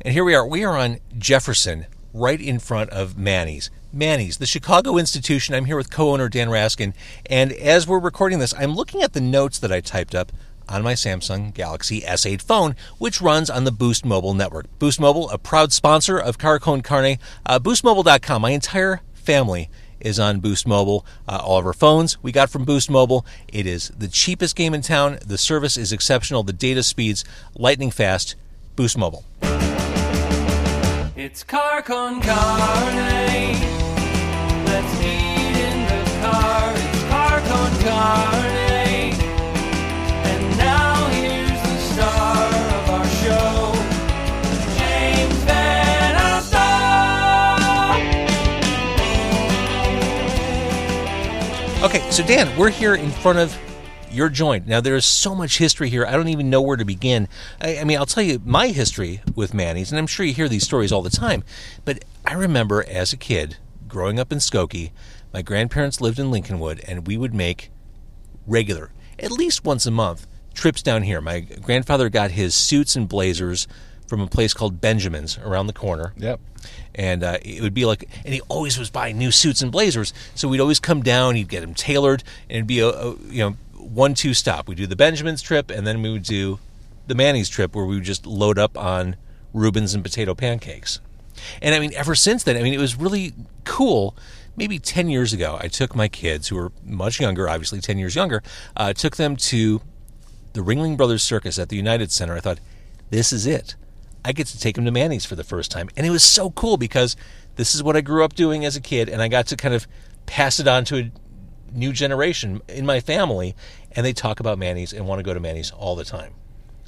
And here we are. We are on Jefferson, right in front of Manny's. Manny's, the Chicago institution. I'm here with co owner Dan Raskin. And as we're recording this, I'm looking at the notes that I typed up on my Samsung Galaxy S8 phone, which runs on the Boost Mobile network. Boost Mobile, a proud sponsor of Car Con Carne. Uh, BoostMobile.com. My entire family is on Boost Mobile. Uh, all of our phones we got from Boost Mobile. It is the cheapest game in town. The service is exceptional. The data speeds lightning fast. Boost Mobile. It's car con carne. Let's eat in the car. It's car con carne. And now here's the star of our show, James VanOsdol. Okay, so Dan, we're here in front of your joint. Now, there's so much history here, I don't even know where to begin. I, I mean, I'll tell you my history with Manny's, and I'm sure you hear these stories all the time, but I remember as a kid growing up in Skokie, my grandparents lived in Lincolnwood, and we would make regular, at least once a month, trips down here. My grandfather got his suits and blazers from a place called Benjamin's around the corner Yep. and uh, it would be like, and he always was buying new suits and blazers. So we'd always come down, he'd get them tailored, and it'd be a, a you know one two stop. We do the Benjamin's trip, and then we would do the Manny's trip, where we would just load up on Reubens and potato pancakes. And I mean, ever since then, I mean, it was really cool. Maybe ten years ago, I took my kids, who were much younger, obviously ten years younger, uh, took them to the Ringling Brothers Circus at the United Center. I thought, this is it. I get to take them to Manny's for the first time. And it was so cool because this is what I grew up doing as a kid, and I got to kind of pass it on to a new generation in my family, and they talk about Manny's and want to go to Manny's all the time.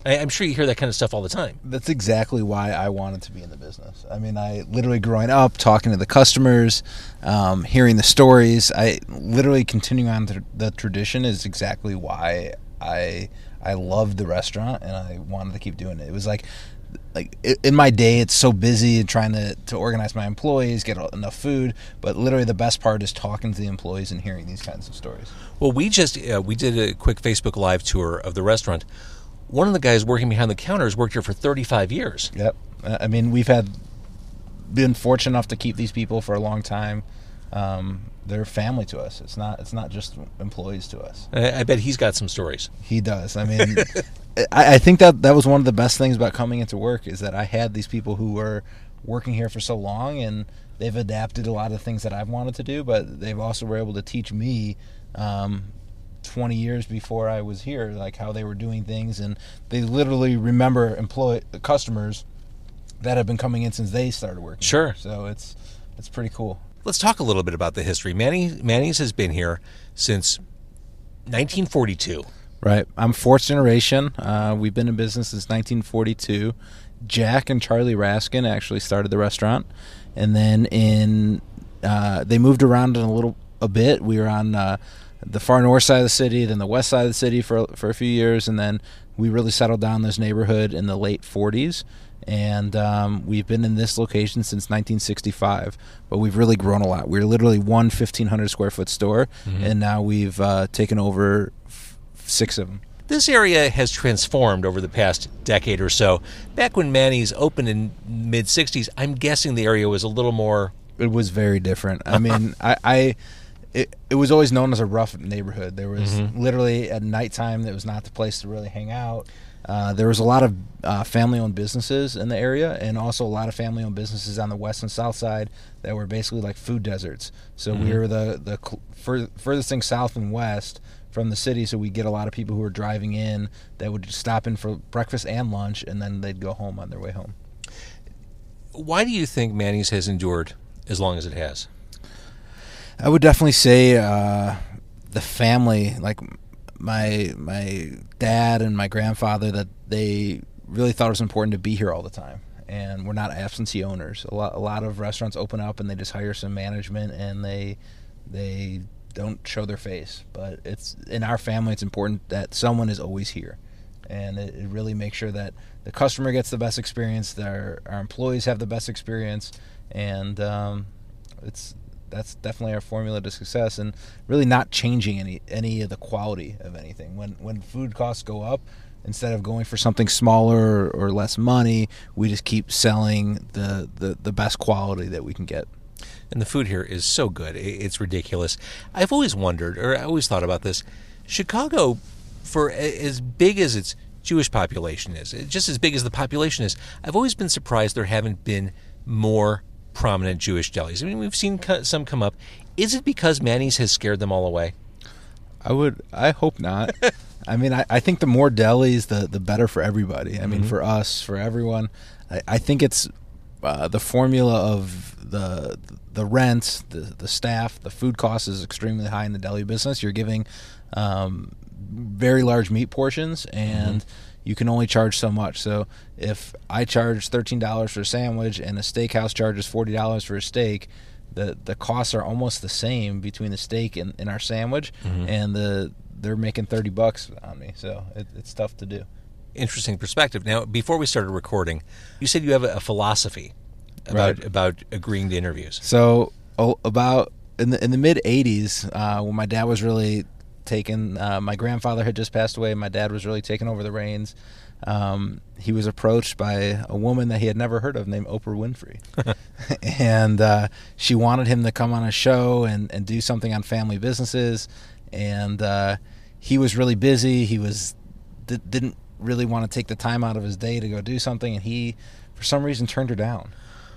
I, I'm sure you hear that kind of stuff all the time. That's exactly why I wanted to be in the business. I mean, I literally growing up, talking to the customers, um, hearing the stories. I literally continuing on the, the tradition is exactly why I I loved the restaurant and I wanted to keep doing it. It was like like in my day it's so busy and trying to, to organize my employees get enough food but literally the best part is talking to the employees and hearing these kinds of stories Well, we just uh, we did a quick Facebook Live tour of the restaurant. One of the guys working behind the counter has worked here for 35 years. Yep. Uh, I mean, we've had been fortunate enough to keep these people for a long time. Um, they're family to us. It's not. It's not just employees to us. I, I bet he's got some stories. He does. I mean, I, I think that that was one of the best things about coming into work is that I had these people who were working here for so long and they've adapted a lot of things that I've wanted to do, but they've also were able to teach me. Um, 20 years before I was here, like how they were doing things, and they literally remember employ customers that have been coming in since they started working. Sure. here. So it's it's pretty cool. Let's talk a little bit about the history. Manny Manny's has been here since 1942. Right. I'm fourth generation. Uh, we've been in business since 1942. Jack and Charlie Raskin actually started the restaurant, and then in uh, they moved around in a little a bit. We were on uh, the far north side of the city, then the west side of the city for for a few years, and then we really settled down this neighborhood in the late 40s. And um, we've been in this location since 1965, but we've really grown a lot. We're literally one 1,500 square foot store, and now we've uh, taken over six of them. This area has transformed over the past decade or so. Back when Manny's opened in mid 60s, I'm guessing the area was a little more It was very different. I mean, I, I it, it was always known as a rough neighborhood. There was mm-hmm. literally at nighttime that was not the place to really hang out. Uh, there was a lot of uh, family-owned businesses in the area, and also a lot of family-owned businesses on the west and south side that were basically like food deserts. So we were the the cl- fur- furthest thing south and west from the city. So we get a lot of people who were driving in that would stop in for breakfast and lunch, and then they'd go home on their way home. Why do you think Manny's has endured as long as it has? I would definitely say uh, the family, like my my dad and my grandfather, that they really thought it was important to be here all the time, and we're not absentee owners. A lot a lot of restaurants open up and they just hire some management and they they don't show their face. But it's in our family, it's important that someone is always here, and it, it really makes sure that the customer gets the best experience, that our, our employees have the best experience, and um, it's that's definitely our formula to success and really not changing any any of the quality of anything when when food costs go up instead of going for something smaller or, less money, we just keep selling the, the the best quality that we can get. And the food here is so good. It's ridiculous. I've always wondered, or I always thought about this. Chicago, for as big as its Jewish population is, just as big as the population is, I've always been surprised there haven't been more prominent Jewish delis. I mean, we've seen some come up. Is it because Manny's has scared them all away? I would. I hope not. I mean, I, I think the more delis, the the better for everybody. I mean, for us, for everyone. I, I think it's uh, the formula of the the rent, the the staff, the food cost is extremely high in the deli business. You're giving um, very large meat portions, and you can only charge so much. So if I charge thirteen dollars for a sandwich and a steakhouse charges forty dollars for a steak, the the costs are almost the same between the steak and, and our sandwich, and the they're making thirty bucks on me. So it, it's tough to do. Interesting perspective. Now, before we started recording, you said you have a, a philosophy about Right. about agreeing to interviews. So oh, about in the in the mid '80s, uh, when my dad was really taking, uh, my grandfather had just passed away. My dad was really taking over the reins. Um, he was approached by a woman that he had never heard of named Oprah Winfrey, and uh, she wanted him to come on a show and, and do something on family businesses. And uh, he was really busy. He was di- didn't really want to take the time out of his day to go do something, and he, for some reason, turned her down.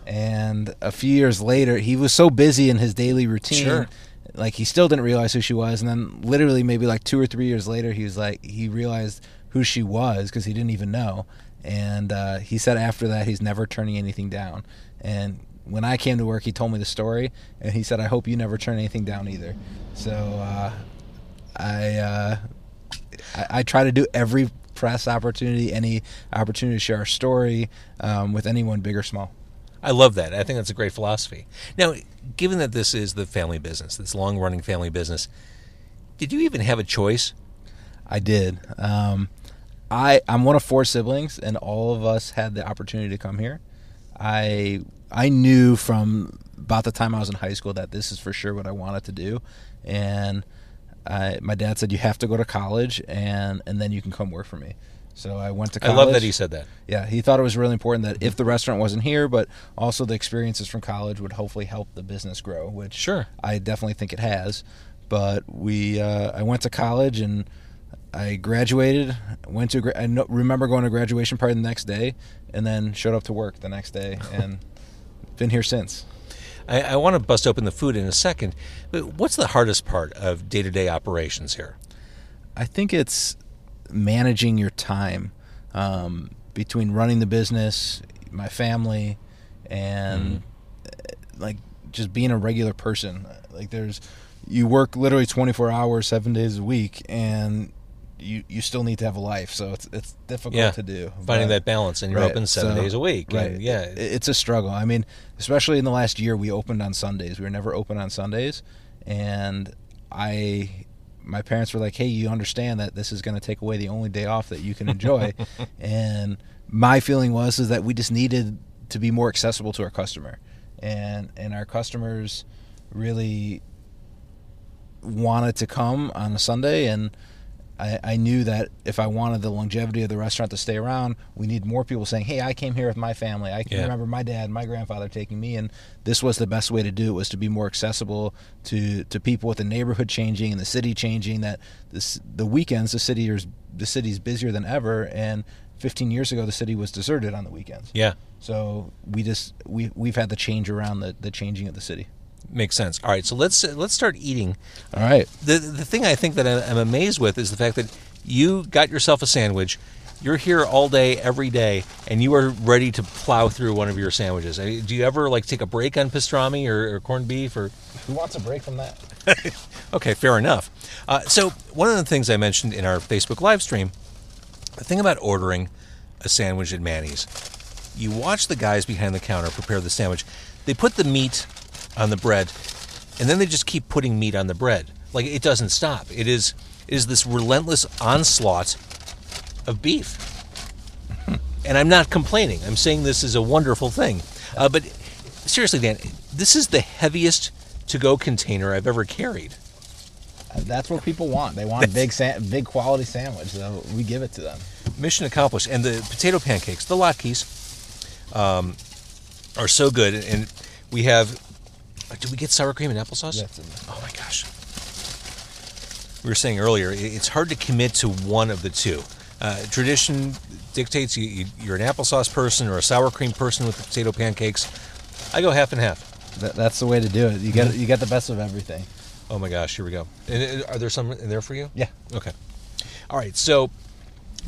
And a few years later, he was so busy in his daily routine, Sure. Like he still didn't realize who she was. And then, literally, maybe like two or three years later, he was like, he realized who she was because he didn't even know. And uh, he said after that, he's never turning anything down. And when I came to work, he told me the story, and he said, "I hope you never turn anything down either." So uh, I, uh, I I try to do every press opportunity, any opportunity to share our story um, with anyone, big or small. I love that. I think that's a great philosophy. Now, given that this is the family business, this long running family business, did you even have a choice? I did. Um, I I'm one of four siblings, and all of us had the opportunity to come here. I I knew from about the time I was in high school that this is for sure what I wanted to do, and I, my dad said you have to go to college, and and then you can come work for me. So I went to college. I love that he said that. Yeah, he thought it was really important that if the restaurant wasn't here, but also the experiences from college would hopefully help the business grow, which Sure. I definitely think it has. But we, uh, I went to college and I graduated. Went to, gra- I no, remember going to graduation party the next day, and then showed up to work the next day, and been here since. I, I want to bust open the food in a second, but what's the hardest part of day to day operations here? I think it's managing your time um, between running the business, my family, and uh, like just being a regular person. Like there's, you work literally 24 hours, seven days a week, and you you still need to have a life. So it's it's difficult Yeah, to do. Finding but- that balance, and you're Right, open seven so- days a week. Right. and yeah. It- it's a struggle. I mean, especially in the last year, we opened on Sundays. We were never open on Sundays, and I, my parents were like, "Hey, you understand that this is going to take away the only day off that you can enjoy," and my feeling was is that we just needed to be more accessible to our customer, and and our customers really wanted to come on a Sunday and. I, I knew that if I wanted the longevity of the restaurant to stay around, we need more people saying, "Hey, I came here with my family. I can Yeah. remember my dad, my grandfather taking me." And this was the best way to do it was to be more accessible to to people with the neighborhood changing and the city changing. That this the weekends the city is the city's busier than ever, and 15 years ago the city was deserted on the weekends. yeah. So we just we we've had the change around the the changing of the city. Makes sense. All right, so let's let's start eating. All right. The the thing I think that I'm amazed with is the fact that you got yourself a sandwich. You're here all day, every day, and you are ready to plow through one of your sandwiches. I mean, do you ever like take a break on pastrami or, or corned beef or? Who wants a break from that? Okay, fair enough. Uh, so one of the things I mentioned in our Facebook live stream, the thing about ordering a sandwich at Manny's, you watch the guys behind the counter prepare the sandwich. They put the meat on the bread, and then they just keep putting meat on the bread. Like it doesn't stop. It is it is this relentless onslaught of beef. and I'm not complaining. I'm saying this is a wonderful thing. Uh, but seriously, Dan, this is the heaviest to-go container I've ever carried. That's what people want. They want a big, sa- big quality sandwich. So we give it to them. mission accomplished. And the potato pancakes, the latkes, um, are so good. And we have. Uh, Did we get sour cream and applesauce? That's in there. Oh my gosh. We were saying earlier, it's hard to commit to one of the two. Uh, tradition dictates you, you, you're an applesauce person or a sour cream person with the potato pancakes. I go half and half. That, that's the way to do it. You get you get the best of everything. Oh my gosh, here we go. And, uh, Are there some in there for you? Yeah. Okay. All right. So,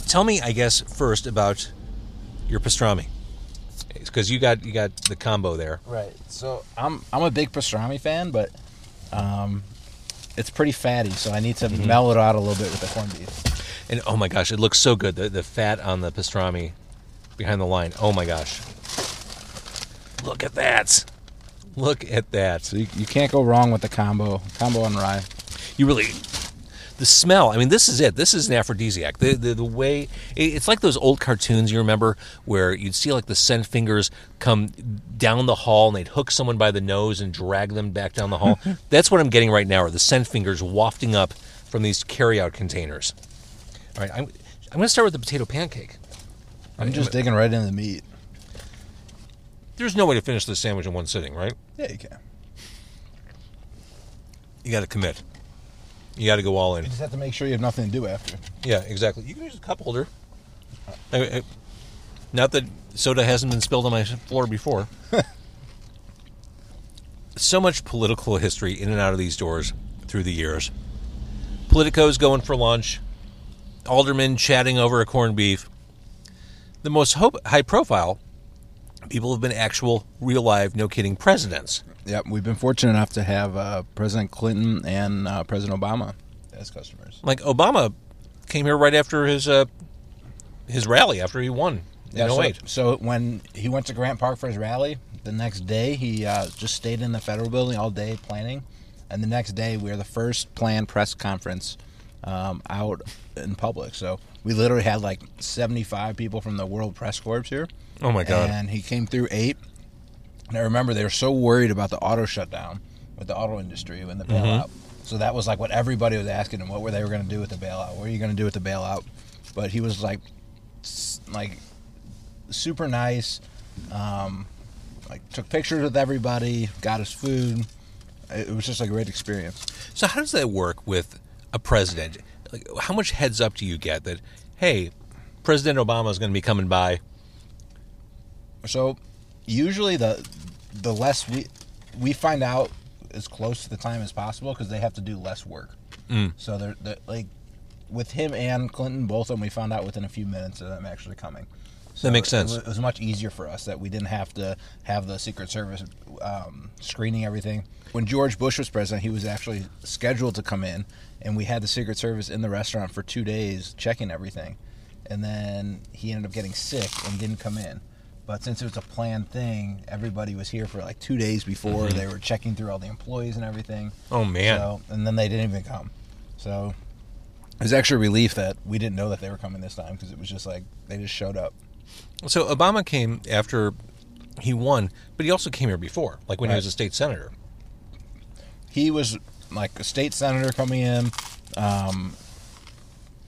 tell me, I guess, first about your pastrami, because you got you got the combo there. Right. So I'm I'm a big pastrami fan, but um, it's pretty fatty, so I need to mellow it out a little bit with the corned beef. And oh my gosh, it looks so good. The the fat on the pastrami behind the line. Oh my gosh. Look at that. Look at that. So you, you can't go wrong with the combo combo on rye. You really the smell. I mean, this is it. This is an aphrodisiac. The the, the way it's like those old cartoons you remember where you'd see like the scent fingers come down the hall and they'd hook someone by the nose and drag them back down the hall. That's what I'm getting right now. Are the scent fingers wafting up from these carryout containers? All right, I'm I'm going to start with the potato pancake. I'm just digging right into the meat. There's no way to finish this sandwich in one sitting, right? Yeah, you can. You got to commit. You got to go all in. You just have to make sure you have nothing to do after. Yeah, exactly. You can use a cup holder. I- I- not that soda hasn't been spilled on my floor before. so much political history in and out of these doors through the years. Politicos going for lunch, aldermen chatting over a corned beef. The most hope, high profile people have been actual, real live, no kidding presidents. Yep, we've been fortunate enough to have uh, President Clinton and uh, President Obama as customers. Like Obama came here right after his uh, his rally after he won Yeah, so, so when he went to Grant Park for his rally, the next day he uh, just stayed in the federal building all day planning, and the next day we were the first planned press conference um, out in public. So we literally had like 75 people from the World Press Corps here. Oh my God. And he came through eight. And I remember they were so worried about the auto shutdown with the auto industry and the bailout. So that was like what everybody was asking him. What were they were going to do with the bailout? What are you going to do with the bailout? But he was like, like, super nice. Um, like took pictures with everybody, got us food. It it was just a great experience. So how does that work with a president? Like, how much heads up do you get that, hey, President Obama is going to be coming by? So usually the the less we we find out as close to the time as possible because they have to do less work. Mm. So they're, they're like with him and Clinton, both of them, we found out within a few minutes of them actually coming. So That makes sense. It was, it was much easier for us that we didn't have to have the Secret Service um, screening everything. When George Bush was president, he was actually scheduled to come in, and we had the Secret Service in the restaurant for two days checking everything. And then he ended up getting sick and didn't come in. But since it was a planned thing, everybody was here for like two days before. They were checking through all the employees and everything. Oh man, So, and then they didn't even come. So it was actually a relief that we didn't know that they were coming this time because it was just like they just showed up. so Obama came after he won, but he also came here before, like when he was a state senator. He was like a state senator coming in. Um,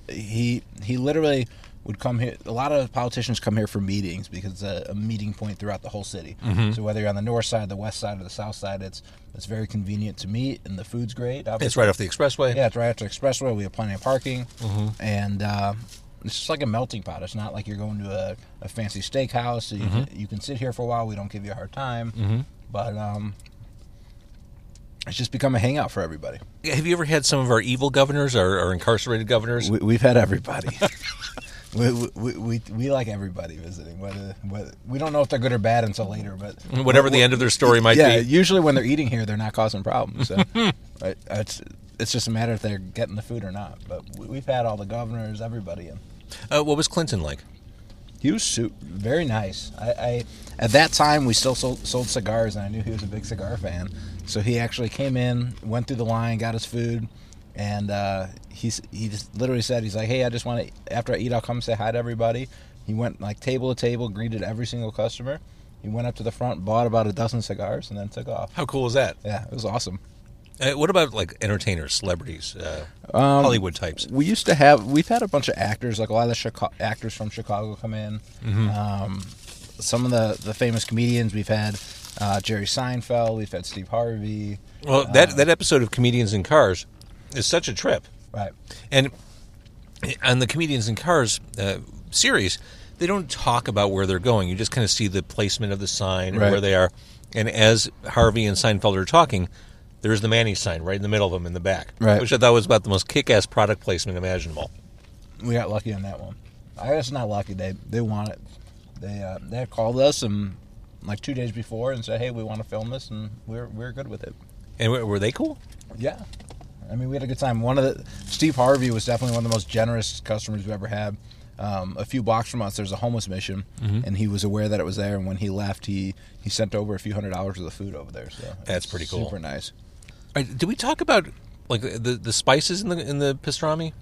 he he literally would come here. A lot of politicians come here for meetings because it's a, a meeting point throughout the whole city. So whether you're on the north side, the west side, or the south side, it's it's very convenient to meet, and the food's great. obviously. It's right off the expressway. Yeah, it's right after the expressway. We have plenty of parking, and uh, it's just like a melting pot. It's not like you're going to a, a fancy steakhouse. So you, can, you can sit here for a while. We don't give you a hard time, Mhm. but um, it's just become a hangout for everybody. Have you ever had some of our evil governors, our, our incarcerated governors? We, we've had everybody. we, we, we, we like everybody visiting. Whether, whether we don't know if they're good or bad until later, but Whatever the end of their story might yeah, be. usually when they're eating here, they're not causing problems. So it, it's it's just a matter if they're getting the food or not. But we- we've had all the governors, everybody in. Uh, what was Clinton like? He was su- very nice. I, I at that time we still sold, sold cigars, and I knew he was a big cigar fan. So he actually came in, went through the line, got his food, and uh, he's he just literally said he's like, "Hey, I just want to after I eat, I'll come say hi to everybody." He went like table to table, greeted every single customer. He went up to the front, bought about a dozen cigars, and then took off. How cool is that? Yeah, it was awesome. Uh, what about like entertainers, celebrities, uh, Um, Hollywood types? We used to have we've had a bunch of actors, like a lot of the Chicago, actors from Chicago come in. Mm-hmm. Um, some of the the famous comedians we've had uh, Jerry Seinfeld, we've had Steve Harvey. Well, that that episode of Comedians in Cars is such a trip, Right. and on the Comedians in Cars uh, series, they don't talk about where they're going. You just kind of see the placement of the sign and Right. where they are. And as Harvey and Seinfeld are talking, there's the Manny sign right in the middle of them in the back, Right. which I thought was about the most kick-ass product placement imaginable. We got lucky on that one. I guess not lucky. They they want it. They uh, they had called us and like two days before and said, "Hey, we want to film this," and we're we're good with it. And were they cool? Yeah. I mean, we had a good time. One of the Steve Harvey was definitely one of the most generous customers we've ever had. Um, a few blocks from us, there's a homeless mission, and he was aware that it was there. And when he left, he he sent over a few hundred dollars of the food over there. So That's pretty cool. Super nice. All right, did we talk about like the the spices in the in the pastrami?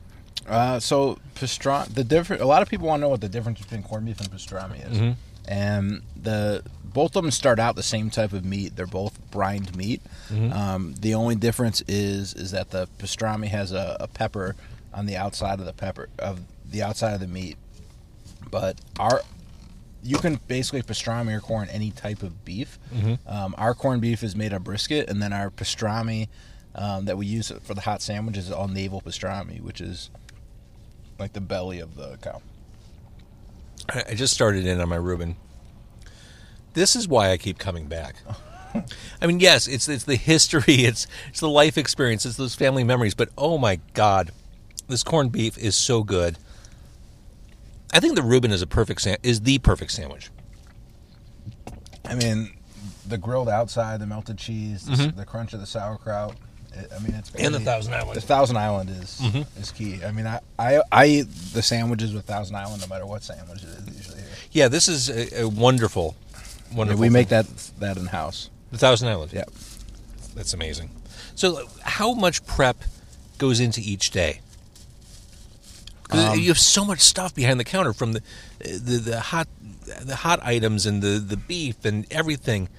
Uh, so pastrami, the different. A lot of people want to know what the difference between corned beef and pastrami is. And the both of them start out the same type of meat. They're both brined meat. Um, the only difference is is that the pastrami has a, a pepper on the outside of the pepper of the outside of the meat. But our you can basically pastrami or corn any type of beef. Um, our corned beef is made of brisket, and then our pastrami um, that we use for the hot sandwiches is all navel pastrami, which is like the belly of the cow. I just started in on my Reuben. This is why I keep coming back. I mean, yes, it's it's the history, it's it's the life experience, it's those family memories. But oh my god, this corned beef is so good. I think the Reuben is a perfect sa- is the perfect sandwich. I mean, the grilled outside, the melted cheese, the, mm-hmm. the crunch of the sauerkraut. I mean, it's And the Thousand Island. The Thousand Island is is key. I mean, I, I I eat the sandwiches with Thousand Island no matter what sandwich it is usually. Here. Yeah, this is a, a wonderful, wonderful. we make thing. that that in house. the Thousand Island. Yeah. that's amazing. So, how much prep goes into each day? Because Um, you have so much stuff behind the counter from the, the the hot the hot items and the the beef and everything.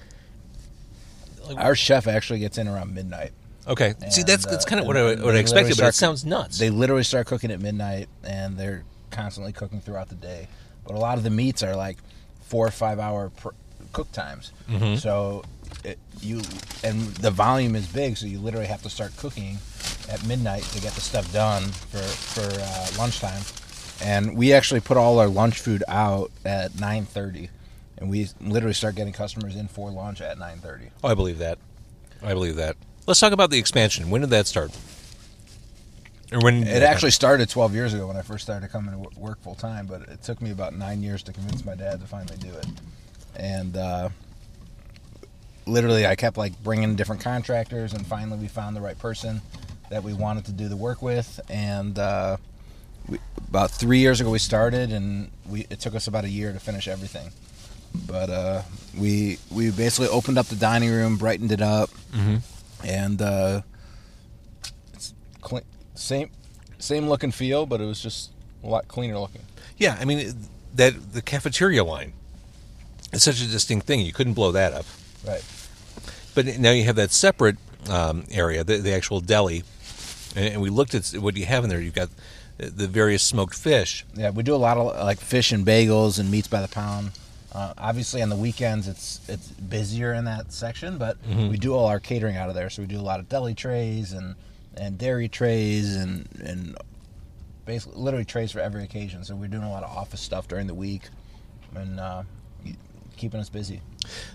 Like, Our chef actually gets in around midnight. Okay, see that's that's uh, kind of what I what I expected, but literally it sounds nuts. They literally start cooking at midnight, and they're constantly cooking throughout the day. But a lot of the meats are like four or five hour pr- cook times. Mm-hmm. So it, you and the volume is big, so you literally have to start cooking at midnight to get the stuff done for for uh, lunchtime. And we actually put all our lunch food out at nine thirty, and we literally start getting customers in for lunch at nine thirty. oh, I believe that. I believe that. Let's talk about the expansion. When did that start? Or when It actually started 12 years ago when I first started coming to work full time, but it took me about nine years to convince my dad to finally do it. And uh, literally, I kept like bringing different contractors, and finally, we found the right person that we wanted to do the work with. And uh, we, about three years ago, we started, and we it took us about a year to finish everything. But uh, we we basically opened up the dining room, brightened it up, Mhm. And uh, it's clean, same same look and feel, but it was just a lot cleaner looking. Yeah, I mean that the cafeteria line. It's such a distinct thing. You couldn't blow that up. Right. But now you have that separate um, area, the, the actual deli, and, and we looked at what you have in there. You've got the, the various smoked fish. Yeah, we do a lot of like fish and bagels and meats by the pound. Uh, obviously, on the weekends it's it's busier in that section, but we do all our catering out of there. So we do a lot of deli trays and and dairy trays and and basically literally trays for every occasion. So we're doing a lot of office stuff during the week and uh, keeping us busy.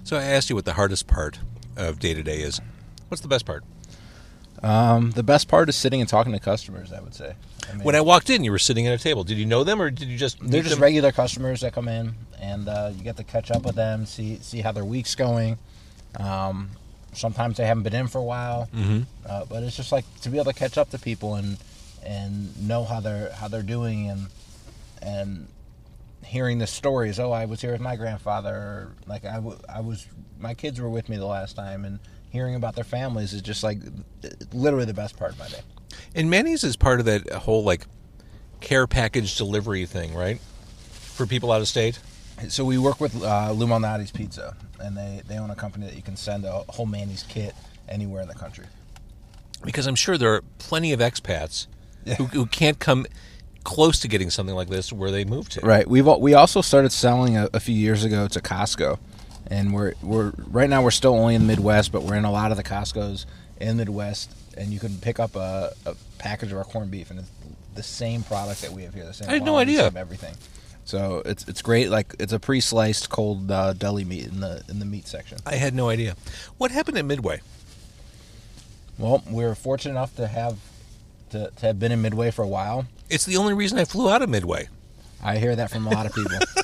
So I asked you what the hardest part of day to day is. What's the best part? Um, the best part is sitting and talking to customers. I would say. I mean, When I walked in, you were sitting at a table. Did you know them, or did you just? they're just them? regular customers that come in, and uh, you get to catch up with them, see see how their week's going. Um, sometimes they haven't been in for a while, Mhm. uh, but it's just like to be able to catch up to people and and know how they're how they're doing and and hearing the stories. Oh, I was here with my grandfather. Or, like I, w- I was, my kids were with me the last time, and hearing about their families is just like literally the best part of my day. And Manny's is part of that whole like care package delivery thing, right? For people out of state. So we work with uh, Lou Malnati's Pizza, and they, they own a company that you can send a whole Manny's kit anywhere in the country. because I'm sure there are plenty of expats who, who can't come close to getting something like this where they move to. Right. We've we also started selling a, a few years ago to Costco, and we're we're right now we're still only in the Midwest, but we're in a lot of the Costco's in the Midwest, and you can pick up a, a package of our corned beef, and it's the same product that we have here. The same. I had no idea. Same everything. So it's it's great. Like it's a pre-sliced cold uh, deli meat in the in the meat section. I had no idea. What happened at Midway? Well, we were fortunate enough to have to, to have been in Midway for a while. It's the only reason I flew out of Midway. I hear that from a lot of people.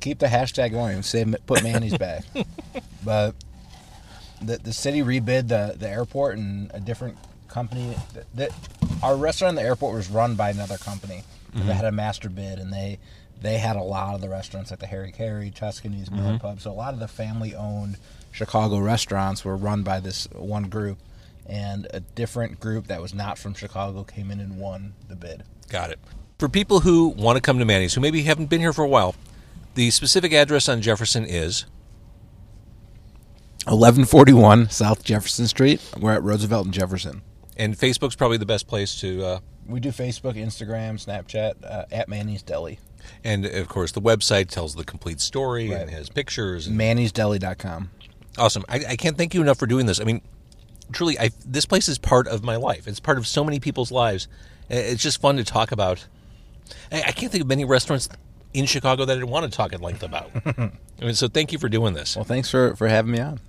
Keep the hashtag going and say put Manny's back. but the the city rebid the the airport and a different company. The, our restaurant in the airport was run by another company that mm-hmm. had a master bid, and they they had a lot of the restaurants like the Harry Caray, Tuscany's, Miller mm-hmm. Pub. So a lot of the family owned Chicago restaurants were run by this one group. And a different group that was not from Chicago came in and won the bid. Got it. For people who want to come to Manny's, who maybe haven't been here for a while, the specific address on Jefferson is 1141 South Jefferson Street. We're at Roosevelt and Jefferson. and Facebook's probably the best place to. Uh, We do Facebook, Instagram, Snapchat uh, at Manny's Deli. and of course, the website tells the complete story and Right. has pictures. And, Manny'sDeli.com. awesome! I, I can't thank you enough for doing this. I mean, truly, I, this place is part of my life. It's part of so many people's lives. It's just fun to talk about. I, I can't think of many restaurants in Chicago that I didn't want to talk at length about. I mean, so thank you for doing this. Well, thanks for, for having me on.